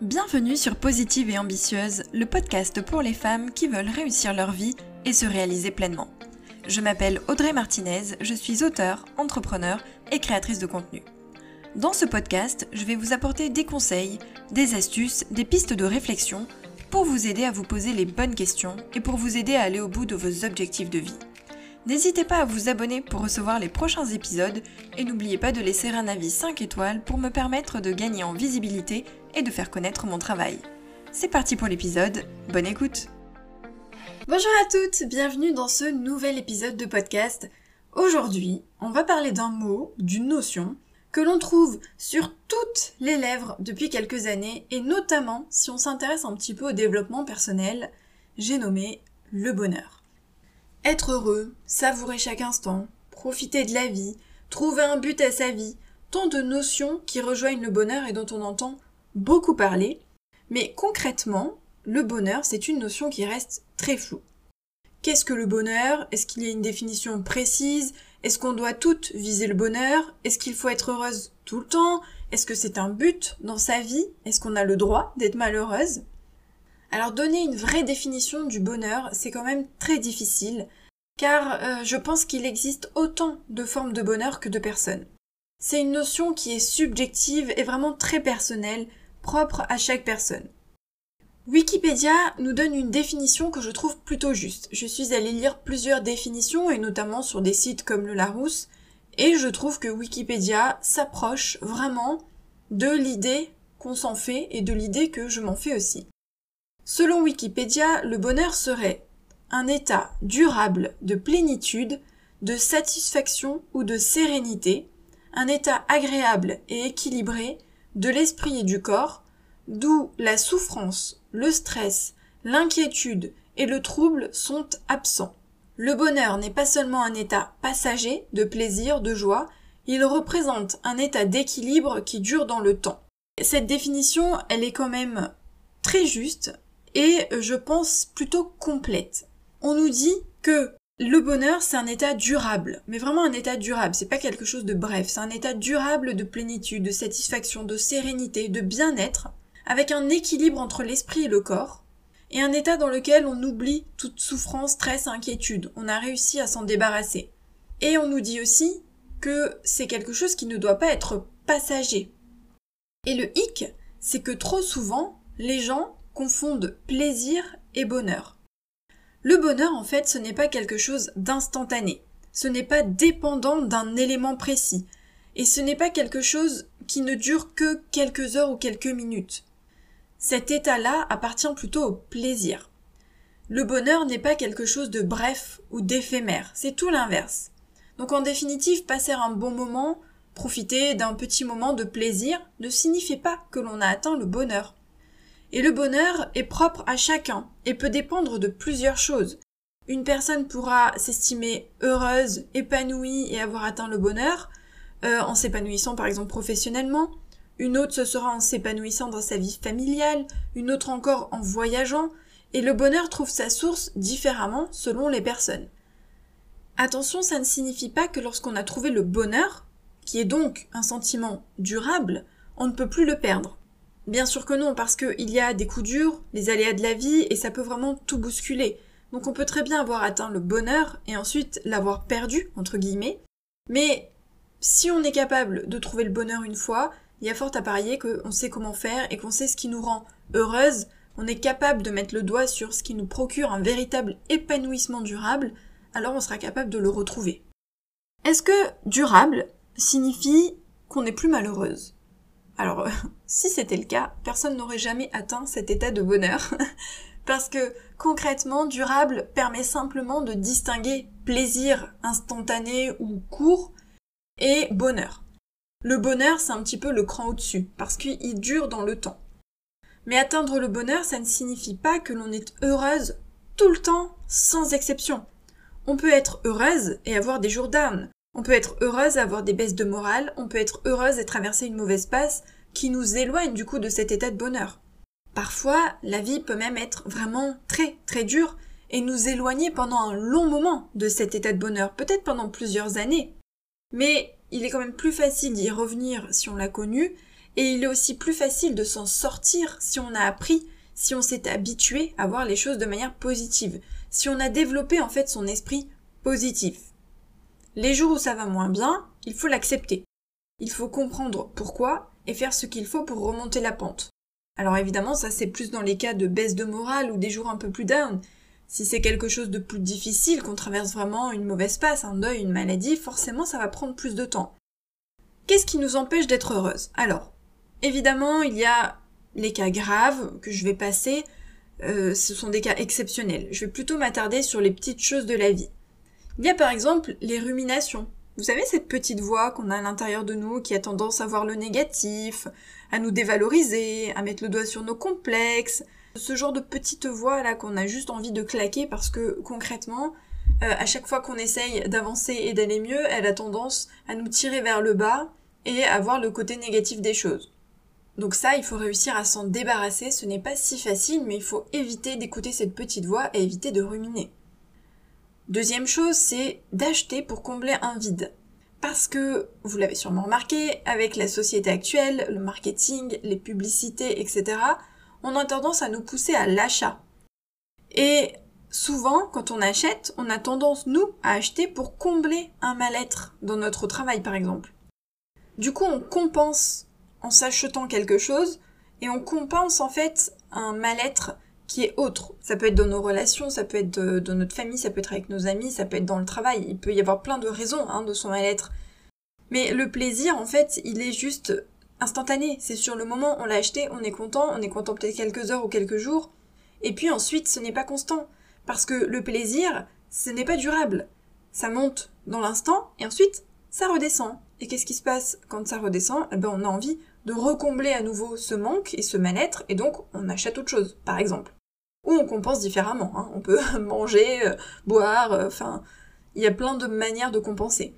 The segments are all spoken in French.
Bienvenue sur Positive et Ambitieuse, le podcast pour les femmes qui veulent réussir leur vie et se réaliser pleinement. Je m'appelle Audrey Martinez, je suis auteure, entrepreneur et créatrice de contenu. Dans ce podcast, je vais vous apporter des conseils, des astuces, des pistes de réflexion pour vous aider à vous poser les bonnes questions et pour vous aider à aller au bout de vos objectifs de vie. N'hésitez pas à vous abonner pour recevoir les prochains épisodes et n'oubliez pas de laisser un avis 5 étoiles pour me permettre de gagner en visibilité et de faire connaître mon travail. C'est parti pour l'épisode, bonne écoute Bonjour à toutes, bienvenue dans ce nouvel épisode de podcast. Aujourd'hui, on va parler d'un mot, d'une notion, que l'on trouve sur toutes les lèvres depuis quelques années, et notamment si on s'intéresse un petit peu au développement personnel, j'ai nommé le bonheur. Être heureux, savourer chaque instant, profiter de la vie, trouver un but à sa vie, tant de notions qui rejoignent le bonheur et dont on entend beaucoup parler, mais concrètement, le bonheur, c'est une notion qui reste très floue. Qu'est-ce que le bonheur? Est-ce qu'il y a une définition précise? Est-ce qu'on doit toutes viser le bonheur? Est-ce qu'il faut être heureuse tout le temps? Est-ce que c'est un but dans sa vie? Est-ce qu'on a le droit d'être malheureuse? Alors donner une vraie définition du bonheur, c'est quand même très difficile, car euh, je pense qu'il existe autant de formes de bonheur que de personnes. C'est une notion qui est subjective et vraiment très personnelle, propre à chaque personne. Wikipédia nous donne une définition que je trouve plutôt juste. Je suis allée lire plusieurs définitions et notamment sur des sites comme le Larousse et je trouve que Wikipédia s'approche vraiment de l'idée qu'on s'en fait et de l'idée que je m'en fais aussi. Selon Wikipédia, le bonheur serait un état durable de plénitude, de satisfaction ou de sérénité, un état agréable et équilibré de l'esprit et du corps, d'où la souffrance, le stress, l'inquiétude et le trouble sont absents. Le bonheur n'est pas seulement un état passager de plaisir, de joie, il représente un état d'équilibre qui dure dans le temps. Cette définition, elle est quand même très juste et je pense plutôt complète. On nous dit que le bonheur, c'est un état durable, mais vraiment un état durable, c'est pas quelque chose de bref, c'est un état durable de plénitude, de satisfaction, de sérénité, de bien-être, avec un équilibre entre l'esprit et le corps, et un état dans lequel on oublie toute souffrance, stress, inquiétude, on a réussi à s'en débarrasser. Et on nous dit aussi que c'est quelque chose qui ne doit pas être passager. Et le hic, c'est que trop souvent, les gens confondent plaisir et bonheur. Le bonheur, en fait, ce n'est pas quelque chose d'instantané. Ce n'est pas dépendant d'un élément précis. Et ce n'est pas quelque chose qui ne dure que quelques heures ou quelques minutes. Cet état-là appartient plutôt au plaisir. Le bonheur n'est pas quelque chose de bref ou d'éphémère, c'est tout l'inverse. Donc en définitive, passer un bon moment, profiter d'un petit moment de plaisir ne signifie pas que l'on a atteint le bonheur. Et le bonheur est propre à chacun et peut dépendre de plusieurs choses. Une personne pourra s'estimer heureuse, épanouie et avoir atteint le bonheur euh, en s'épanouissant par exemple professionnellement. Une autre ce sera en s'épanouissant dans sa vie familiale, une autre encore en voyageant, et le bonheur trouve sa source différemment selon les personnes. Attention, ça ne signifie pas que lorsqu'on a trouvé le bonheur, qui est donc un sentiment durable, on ne peut plus le perdre. Bien sûr que non, parce qu'il y a des coups durs, les aléas de la vie, et ça peut vraiment tout bousculer. Donc on peut très bien avoir atteint le bonheur et ensuite l'avoir perdu, entre guillemets. Mais si on est capable de trouver le bonheur une fois, il y a fort à parier qu'on sait comment faire et qu'on sait ce qui nous rend heureuse, on est capable de mettre le doigt sur ce qui nous procure un véritable épanouissement durable, alors on sera capable de le retrouver. Est-ce que durable signifie qu'on n'est plus malheureuse? Alors, si c'était le cas, personne n'aurait jamais atteint cet état de bonheur. Parce que concrètement, durable permet simplement de distinguer plaisir instantané ou court et bonheur. Le bonheur, c'est un petit peu le cran au-dessus, parce qu'il dure dans le temps. Mais atteindre le bonheur, ça ne signifie pas que l'on est heureuse tout le temps, sans exception. On peut être heureuse et avoir des jours d'âme. On peut être heureuse et avoir des baisses de morale, on peut être heureuse et traverser une mauvaise passe qui nous éloigne du coup de cet état de bonheur. Parfois, la vie peut même être vraiment très très dure et nous éloigner pendant un long moment de cet état de bonheur, peut-être pendant plusieurs années. Mais il est quand même plus facile d'y revenir si on l'a connu Et il est aussi plus facile de s'en sortir si on a appris, si on s'est habitué à voir les choses de manière positive, si on a développé en fait son esprit positif. Les jours où ça va moins bien, il faut l'accepter. Il faut comprendre pourquoi et faire ce qu'il faut pour remonter la pente. Alors évidemment, ça c'est plus dans les cas de baisse de morale ou des jours un peu plus down. Si c'est quelque chose de plus difficile, qu'on traverse vraiment une mauvaise passe, un deuil, une maladie, forcément ça va prendre plus de temps. Qu'est-ce qui nous empêche d'être heureuse? Alors, évidemment, il y a les cas graves que je vais passer, euh, ce sont des cas exceptionnels. Je vais plutôt m'attarder sur les petites choses de la vie. Il y a par exemple les ruminations. Vous savez cette petite voix qu'on a à l'intérieur de nous qui a tendance à voir le négatif, à nous dévaloriser, à mettre le doigt sur nos complexes, ce genre de petite voix là qu'on a juste envie de claquer parce que concrètement, euh, à chaque fois qu'on essaye d'avancer et d'aller mieux, elle a tendance à nous tirer vers le bas et à voir le côté négatif des choses. Donc ça, il faut réussir à s'en débarrasser, ce n'est pas si facile, mais il faut éviter d'écouter cette petite voix et éviter de ruminer. Deuxième chose, c'est d'acheter pour combler un vide. Parce que, vous l'avez sûrement remarqué, avec la société actuelle, le marketing, les publicités, etc., on a tendance à nous pousser à l'achat. Et souvent, quand on achète, on a tendance, nous, à acheter pour combler un mal-être dans notre travail, par exemple. Du coup, on compense en s'achetant quelque chose et on compense en fait un mal-être qui est autre. Ça peut être dans nos relations, ça peut être dans notre famille, ça peut être avec nos amis, ça peut être dans le travail. Il peut y avoir plein de raisons hein, de son mal-être. Mais le plaisir, en fait, il est juste instantané. C'est sur le moment, on l'a acheté, on est content, on est content peut-être quelques heures ou quelques jours. Et puis ensuite, ce n'est pas constant. Parce que le plaisir, ce n'est pas durable. Ça monte dans l'instant et ensuite, ça redescend. Et qu'est-ce qui se passe quand ça redescend? Eh ben, on a envie de recombler à nouveau ce manque et ce mal-être, et donc on achète autre chose, par exemple. Ou on compense différemment. Hein. On peut manger, euh, boire, euh, enfin, il y a plein de manières de compenser.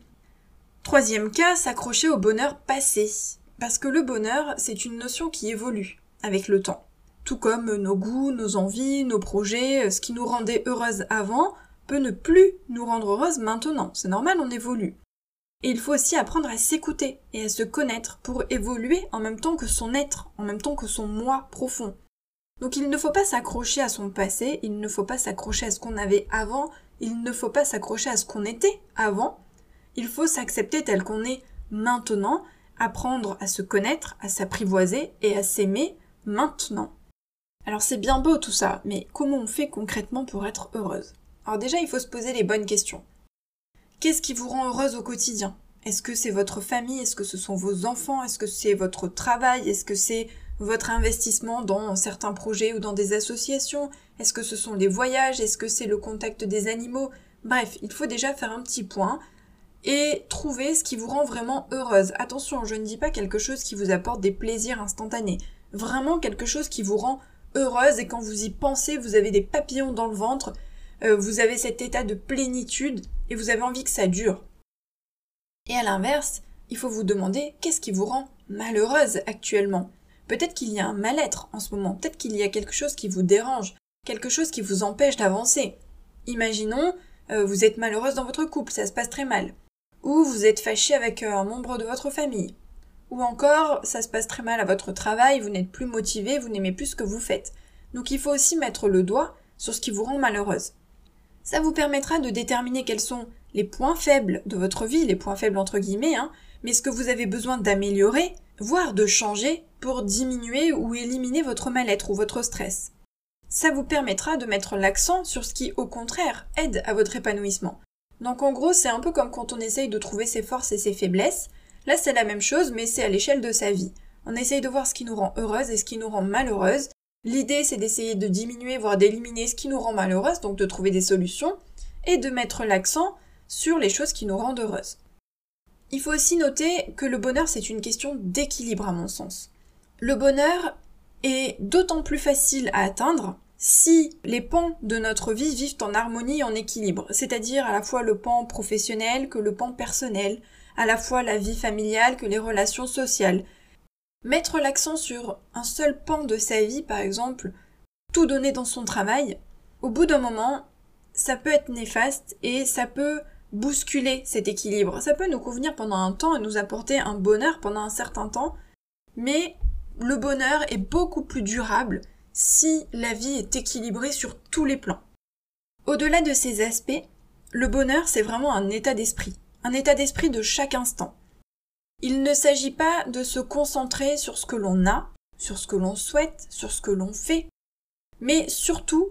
Troisième cas, s'accrocher au bonheur passé. Parce que le bonheur, c'est une notion qui évolue avec le temps. Tout comme nos goûts, nos envies, nos projets, ce qui nous rendait heureuse avant, peut ne plus nous rendre heureuse maintenant. C'est normal, on évolue. Et il faut aussi apprendre à s'écouter et à se connaître pour évoluer en même temps que son être, en même temps que son moi profond. Donc il ne faut pas s'accrocher à son passé, il ne faut pas s'accrocher à ce qu'on avait avant, il ne faut pas s'accrocher à ce qu'on était avant. Il faut s'accepter tel qu'on est maintenant, apprendre à se connaître, à s'apprivoiser et à s'aimer maintenant. Alors c'est bien beau tout ça, mais comment on fait concrètement pour être heureuse? Alors déjà il faut se poser les bonnes questions. Qu'est-ce qui vous rend heureuse au quotidien? Est-ce que c'est votre famille? Est-ce que ce sont vos enfants? Est-ce que c'est votre travail? Est-ce que c'est votre investissement dans certains projets ou dans des associations Est-ce que ce sont les voyages Est-ce que c'est le contact des animaux? Bref, il faut déjà faire un petit point et trouver ce qui vous rend vraiment heureuse. Attention, je ne dis pas quelque chose qui vous apporte des plaisirs instantanés. Vraiment quelque chose qui vous rend heureuse et quand vous y pensez, vous avez des papillons dans le ventre, euh, vous avez cet état de plénitude et vous avez envie que ça dure. Et à l'inverse, il faut vous demander qu'est-ce qui vous rend malheureuse actuellement? Peut-être qu'il y a un mal-être en ce moment, peut-être qu'il y a quelque chose qui vous dérange, quelque chose qui vous empêche d'avancer. Imaginons, euh, vous êtes malheureuse dans votre couple, ça se passe très mal. Ou vous êtes fâché avec euh, un membre de votre famille. Ou encore, ça se passe très mal à votre travail, vous n'êtes plus motivé, vous n'aimez plus ce que vous faites. Donc il faut aussi mettre le doigt sur ce qui vous rend malheureuse. Ça vous permettra de déterminer quels sont les points faibles de votre vie, les points faibles entre guillemets, hein, mais ce que vous avez besoin d'améliorer, voire de changer pour diminuer ou éliminer votre mal-être ou votre stress. Ça vous permettra de mettre l'accent sur ce qui, au contraire, aide à votre épanouissement. Donc en gros, c'est un peu comme quand on essaye de trouver ses forces et ses faiblesses. Là, c'est la même chose, mais c'est à l'échelle de sa vie. On essaye de voir ce qui nous rend heureuse et ce qui nous rend malheureuse, L'idée, c'est d'essayer de diminuer, voire d'éliminer ce qui nous rend malheureuse, donc de trouver des solutions, et de mettre l'accent sur les choses qui nous rendent heureuses. Il faut aussi noter que le bonheur, c'est une question d'équilibre à mon sens. Le bonheur est d'autant plus facile à atteindre si les pans de notre vie vivent en harmonie et en équilibre, c'est-à-dire à la fois le pan professionnel que le pan personnel, à la fois la vie familiale que les relations sociales, Mettre l'accent sur un seul pan de sa vie, par exemple, tout donner dans son travail, au bout d'un moment, ça peut être néfaste et ça peut bousculer cet équilibre. Ça peut nous convenir pendant un temps et nous apporter un bonheur pendant un certain temps, Mais le bonheur est beaucoup plus durable si la vie est équilibrée sur tous les plans. Au-delà de ces aspects, le bonheur, c'est vraiment un état d'esprit, un état d'esprit de chaque instant. Il ne s'agit pas de se concentrer sur ce que l'on a, sur ce que l'on souhaite, sur ce que l'on fait, mais surtout,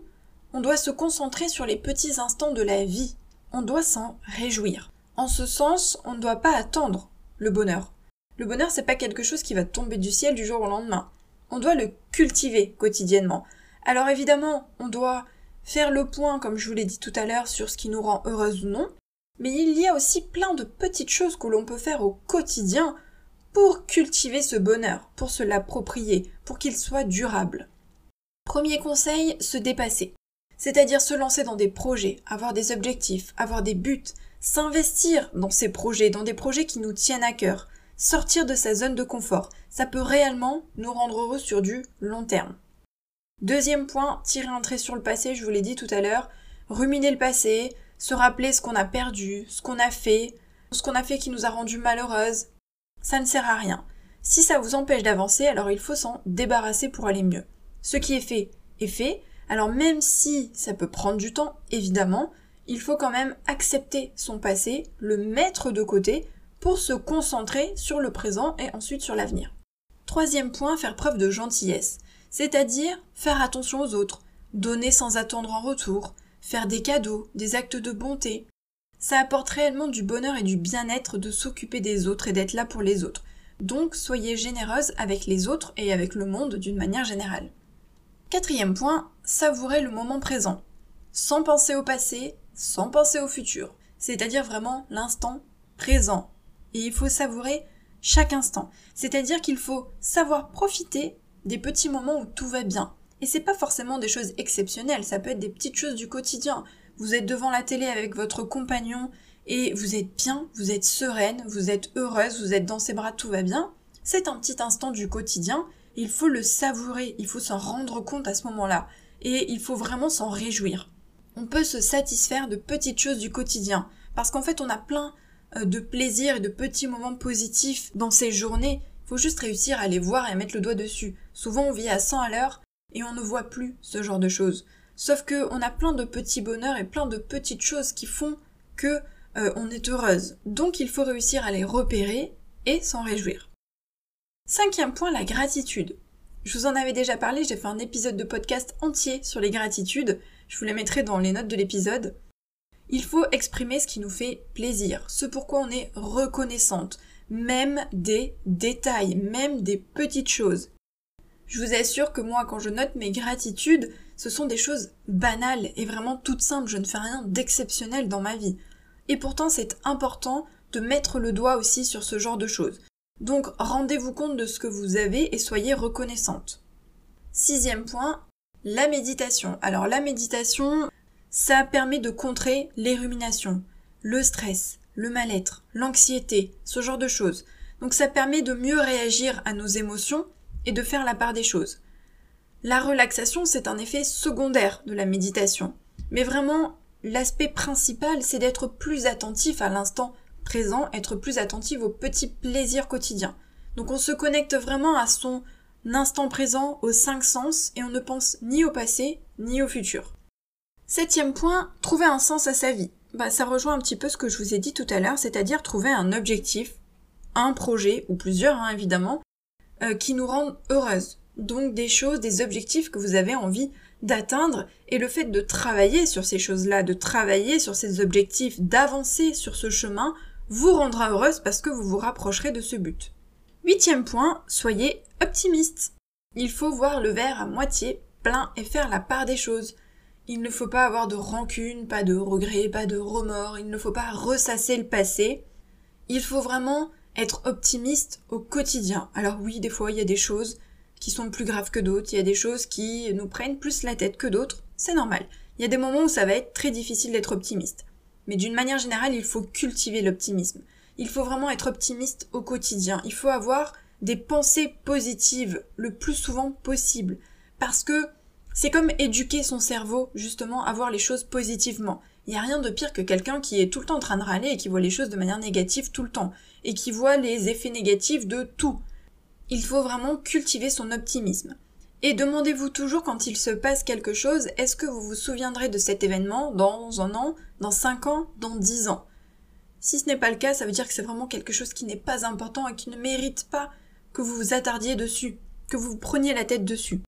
on doit se concentrer sur les petits instants de la vie. On doit s'en réjouir. En ce sens, on ne doit pas attendre le bonheur. Le bonheur, c'est pas quelque chose qui va tomber du ciel du jour au lendemain. On doit le cultiver quotidiennement. Alors évidemment, on doit faire le point, comme je vous l'ai dit tout à l'heure, sur ce qui nous rend heureuse ou non, mais il y a aussi plein de petites choses que l'on peut faire au quotidien pour cultiver ce bonheur, pour se l'approprier, pour qu'il soit durable. Premier conseil, se dépasser. C'est-à-dire se lancer dans des projets, avoir des objectifs, avoir des buts, s'investir dans ces projets, dans des projets qui nous tiennent à cœur, sortir de sa zone de confort. Ça peut réellement nous rendre heureux sur du long terme. Deuxième point, tirer un trait sur le passé, je vous l'ai dit tout à l'heure, ruminer le passé, se rappeler ce qu'on a perdu, ce qu'on a fait, ce qu'on a fait qui nous a rendu malheureuse. Ça ne sert à rien. Si ça vous empêche d'avancer, alors il faut s'en débarrasser pour aller mieux. Ce qui est fait est fait, alors même si ça peut prendre du temps, évidemment, il faut quand même accepter son passé, le mettre de côté pour se concentrer sur le présent et ensuite sur l'avenir. Troisième point, faire preuve de gentillesse, c'est-à-dire faire attention aux autres, donner sans attendre en retour, faire des cadeaux, des actes de bonté. Ça apporte réellement du bonheur et du bien-être de s'occuper des autres et d'être là pour les autres. Donc soyez généreuse avec les autres et avec le monde d'une manière générale. Quatrième point, savourer le moment présent, sans penser au passé, sans penser au futur, c'est-à-dire vraiment l'instant présent, et il faut savourer chaque instant. C'est-à-dire qu'il faut savoir profiter des petits moments où tout va bien. Et c'est pas forcément des choses exceptionnelles, ça peut être des petites choses du quotidien. Vous êtes devant la télé avec votre compagnon et vous êtes bien, vous êtes sereine, vous êtes heureuse, vous êtes dans ses bras, tout va bien. C'est un petit instant du quotidien, il faut le savourer, il faut s'en rendre compte à ce moment-là. Et il faut vraiment s'en réjouir. On peut se satisfaire de petites choses du quotidien. Parce qu'en fait, on a plein euh, de plaisirs et de petits moments positifs dans ces journées. Il faut juste réussir à les voir et à mettre le doigt dessus. Souvent on vit à 100 à l'heure et on ne voit plus ce genre de choses. Sauf que on a plein de petits bonheurs et plein de petites choses qui font que euh, on est heureuse. Donc il faut réussir à les repérer et s'en réjouir. Cinquième point, la gratitude. Je vous en avais déjà parlé, j'ai fait un épisode de podcast entier sur les gratitudes. Je vous les mettrai dans les notes de l'épisode. Il faut exprimer ce qui nous fait plaisir, ce pourquoi on est reconnaissante, même des détails, même des petites choses. Je vous assure que moi, quand je note mes gratitudes, ce sont des choses banales et vraiment toutes simples. Je ne fais rien d'exceptionnel dans ma vie. Et pourtant, c'est important de mettre le doigt aussi sur ce genre de choses. Donc, rendez-vous compte de ce que vous avez et soyez reconnaissante. Sixième point, la méditation. Alors, la méditation, ça permet de contrer les ruminations, le stress, le mal-être, l'anxiété, ce genre de choses. Donc ça permet de mieux réagir à nos émotions et de faire la part des choses. La relaxation, c'est un effet secondaire de la méditation. Mais vraiment, l'aspect principal, c'est d'être plus attentif à l'instant présent, être plus attentif aux petits plaisirs quotidiens. Donc on se connecte vraiment à son instant présent, aux cinq sens, et on ne pense ni au passé, ni au futur. Septième point, trouver un sens à sa vie. Bah, ça rejoint un petit peu ce que je vous ai dit tout à l'heure, c'est-à-dire trouver un objectif, un projet, ou plusieurs hein, évidemment, euh, qui nous rendent heureuses. Donc des choses, des objectifs que vous avez envie d'atteindre, et le fait de travailler sur ces choses-là, de travailler sur ces objectifs, d'avancer sur ce chemin, vous rendra heureuse parce que vous vous rapprocherez de ce but. Huitième point, soyez optimiste. Il faut voir le verre à moitié plein et faire la part des choses. Il ne faut pas avoir de rancune, pas de regret, pas de remords, il ne faut pas ressasser le passé. Il faut vraiment être optimiste au quotidien. Alors oui, des fois il y a des choses qui sont plus graves que d'autres, il y a des choses qui nous prennent plus la tête que d'autres, c'est normal. Il y a des moments où ça va être très difficile d'être optimiste. Mais d'une manière générale, il faut cultiver l'optimisme. Il faut vraiment être optimiste au quotidien. Il faut avoir des pensées positives le plus souvent possible. Parce que c'est comme éduquer son cerveau, justement, à voir les choses positivement. Il n'y a rien de pire que quelqu'un qui est tout le temps en train de râler et qui voit les choses de manière négative tout le temps, et qui voit les effets négatifs de tout. il faut vraiment cultiver son optimisme. Et demandez-vous toujours quand il se passe quelque chose, est-ce que vous vous souviendrez de cet événement dans un an, dans cinq ans, dans dix ans Si ce n'est pas le cas, ça veut dire que c'est vraiment quelque chose qui n'est pas important et qui ne mérite pas que vous vous attardiez dessus, que vous vous preniez la tête dessus.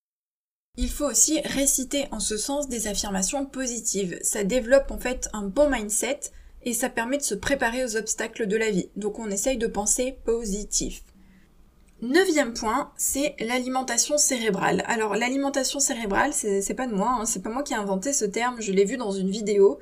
Il faut aussi réciter en ce sens des affirmations positives. Ça développe en fait un bon mindset et ça permet de se préparer aux obstacles de la vie. Donc on essaye de penser positif. Neuvième point, c'est l'alimentation cérébrale. Alors l'alimentation cérébrale, c'est pas de moi, hein, c'est pas moi qui ai inventé ce terme, je l'ai vu dans une vidéo.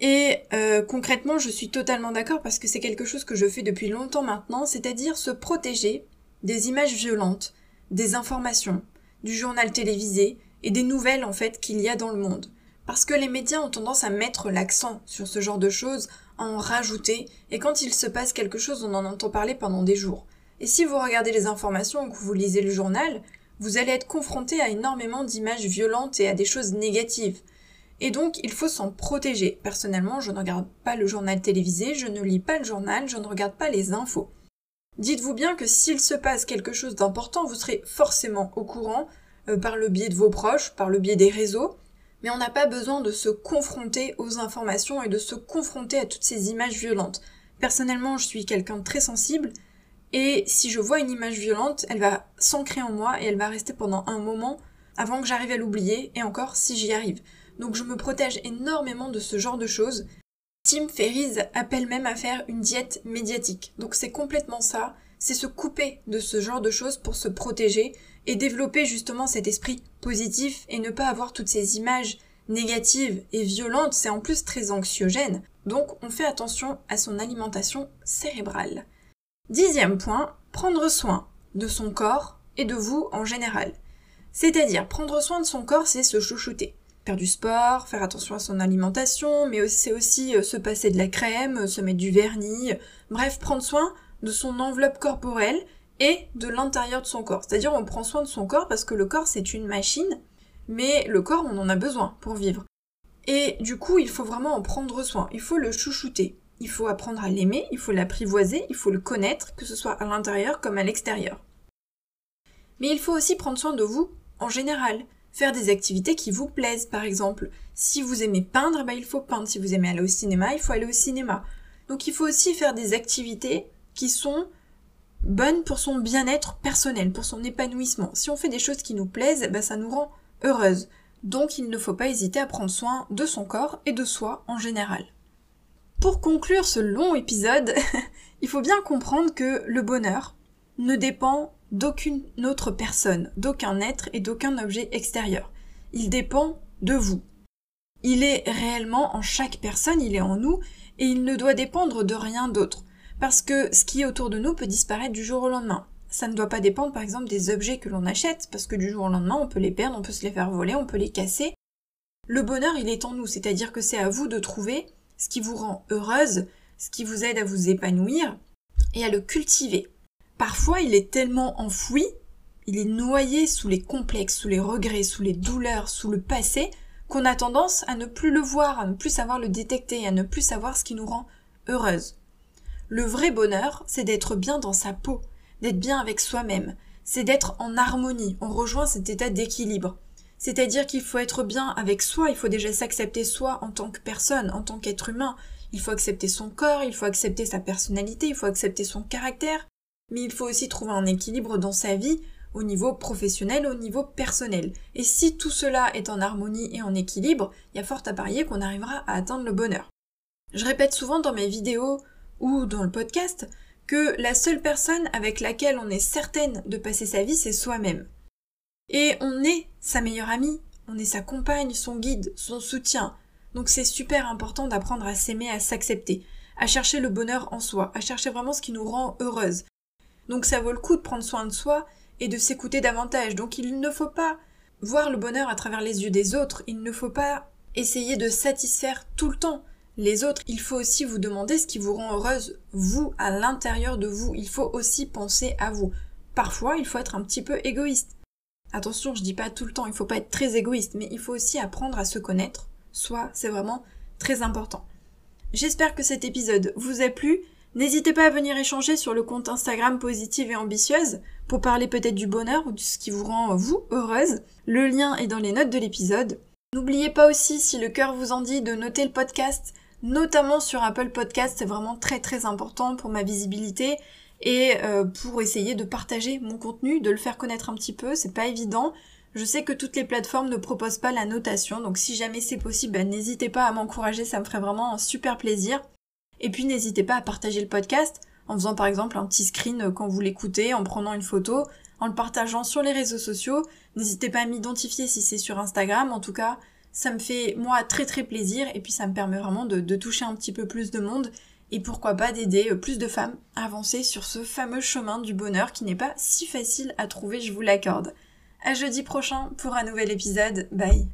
Et euh, concrètement, je suis totalement d'accord parce que c'est quelque chose que je fais depuis longtemps maintenant, c'est-à-dire se protéger des images violentes, des informations, du journal télévisé et des nouvelles en fait qu'il y a dans le monde. Parce que les médias ont tendance à mettre l'accent sur ce genre de choses, à en rajouter, et quand il se passe quelque chose, on en entend parler pendant des jours. Et si vous regardez les informations ou que vous lisez le journal, vous allez être confronté à énormément d'images violentes et à des choses négatives. Et donc, il faut s'en protéger. Personnellement, je ne regarde pas le journal télévisé, je ne lis pas le journal, je ne regarde pas les infos. Dites-vous bien que s'il se passe quelque chose d'important, vous serez forcément au courant euh, par le biais de vos proches, par le biais des réseaux, mais on n'a pas besoin de se confronter aux informations et de se confronter à toutes ces images violentes. Personnellement, je suis quelqu'un de très sensible et si je vois une image violente, elle va s'ancrer en moi et elle va rester pendant un moment avant que j'arrive à l'oublier, et encore si j'y arrive. Donc je me protège énormément de ce genre de choses. Tim Ferriss appelle même à faire une diète médiatique. Donc c'est complètement ça, c'est se couper de ce genre de choses pour se protéger et développer justement cet esprit positif et ne pas avoir toutes ces images négatives et violentes, c'est en plus très anxiogène. Donc on fait attention à son alimentation cérébrale. Dixième point, prendre soin de son corps et de vous en général. C'est-à-dire, prendre soin de son corps, c'est se chouchouter. Faire du sport, faire attention à son alimentation, mais c'est aussi euh, se passer de la crème, se mettre du vernis, bref, prendre soin de son enveloppe corporelle et de l'intérieur de son corps. C'est-à-dire, on prend soin de son corps parce que le corps, c'est une machine, mais le corps, on en a besoin pour vivre. Et du coup, il faut vraiment en prendre soin, il faut le chouchouter. Il faut apprendre à l'aimer, il faut l'apprivoiser, il faut le connaître, que ce soit à l'intérieur comme à l'extérieur. Mais il faut aussi prendre soin de vous en général. Faire des activités qui vous plaisent, par exemple. Si vous aimez peindre, bah, il faut peindre. Si vous aimez aller au cinéma, il faut aller au cinéma. Donc il faut aussi faire des activités qui sont bonnes pour son bien-être personnel, pour son épanouissement. Si on fait des choses qui nous plaisent, bah, ça nous rend heureuse. Donc il ne faut pas hésiter à prendre soin de son corps et de soi en général. Pour conclure ce long épisode, il faut bien comprendre que le bonheur ne dépend d'aucune autre personne, d'aucun être et d'aucun objet extérieur. Il dépend de vous. Il est réellement en chaque personne, il est en nous, et il ne doit dépendre de rien d'autre. Parce que ce qui est autour de nous peut disparaître du jour au lendemain. Ça ne doit pas dépendre par exemple des objets que l'on achète, parce que du jour au lendemain on peut les perdre, on peut se les faire voler, on peut les casser. Le bonheur il est en nous, c'est-à-dire que c'est à vous de trouver ce qui vous rend heureuse, ce qui vous aide à vous épanouir et à le cultiver. Parfois, il est tellement enfoui, il est noyé sous les complexes, sous les regrets, sous les douleurs, sous le passé, qu'on a tendance à ne plus le voir, à ne plus savoir le détecter, à ne plus savoir ce qui nous rend heureuse. Le vrai bonheur, c'est d'être bien dans sa peau, d'être bien avec soi-même, c'est d'être en harmonie, on rejoint cet état d'équilibre. C'est-à-dire qu'il faut être bien avec soi, il faut déjà s'accepter soi en tant que personne, en tant qu'être humain. Il faut accepter son corps, il faut accepter sa personnalité, il faut accepter son caractère, mais il faut aussi trouver un équilibre dans sa vie au niveau professionnel, au niveau personnel. Et si tout cela est en harmonie et en équilibre, il y a fort à parier qu'on arrivera à atteindre le bonheur. Je répète souvent dans mes vidéos ou dans le podcast que la seule personne avec laquelle on est certaine de passer sa vie, c'est soi-même. Et on est sa meilleure amie, on est sa compagne, son guide, son soutien. Donc c'est super important d'apprendre à s'aimer, à s'accepter, à chercher le bonheur en soi, à chercher vraiment ce qui nous rend heureuse. Donc ça vaut le coup de prendre soin de soi et de s'écouter davantage. Donc il ne faut pas voir le bonheur à travers les yeux des autres, il ne faut pas essayer de satisfaire tout le temps les autres, il faut aussi vous demander ce qui vous rend heureuse, vous, à l'intérieur de vous. Il faut aussi penser à vous. Parfois, il faut être un petit peu égoïste. Attention, je dis pas tout le temps, il faut pas être très égoïste, mais il faut aussi apprendre à se connaître. Soit, c'est vraiment très important. J'espère que cet épisode vous a plu. N'hésitez pas à venir échanger sur le compte Instagram positive et ambitieuse pour parler peut-être du bonheur ou de ce qui vous rend vous heureuse. Le lien est dans les notes de l'épisode. N'oubliez pas aussi, si le cœur vous en dit, de noter le podcast, notamment sur Apple Podcast, c'est vraiment très très important pour ma visibilité et euh, pour essayer de partager mon contenu, de le faire connaître un petit peu, c'est pas évident. Je sais que toutes les plateformes ne proposent pas la notation, donc si jamais c'est possible, ben, n'hésitez pas à m'encourager, ça me ferait vraiment un super plaisir. Et puis n'hésitez pas à partager le podcast en faisant par exemple un petit screen quand vous l'écoutez, en prenant une photo, en le partageant sur les réseaux sociaux. N'hésitez pas à m'identifier si c'est sur Instagram. En tout cas, ça me fait moi très très plaisir et puis ça me permet vraiment de, de toucher un petit peu plus de monde et pourquoi pas d'aider euh, plus de femmes à avancer sur ce fameux chemin du bonheur qui n'est pas si facile à trouver, je vous l'accorde. À jeudi prochain pour un nouvel épisode. Bye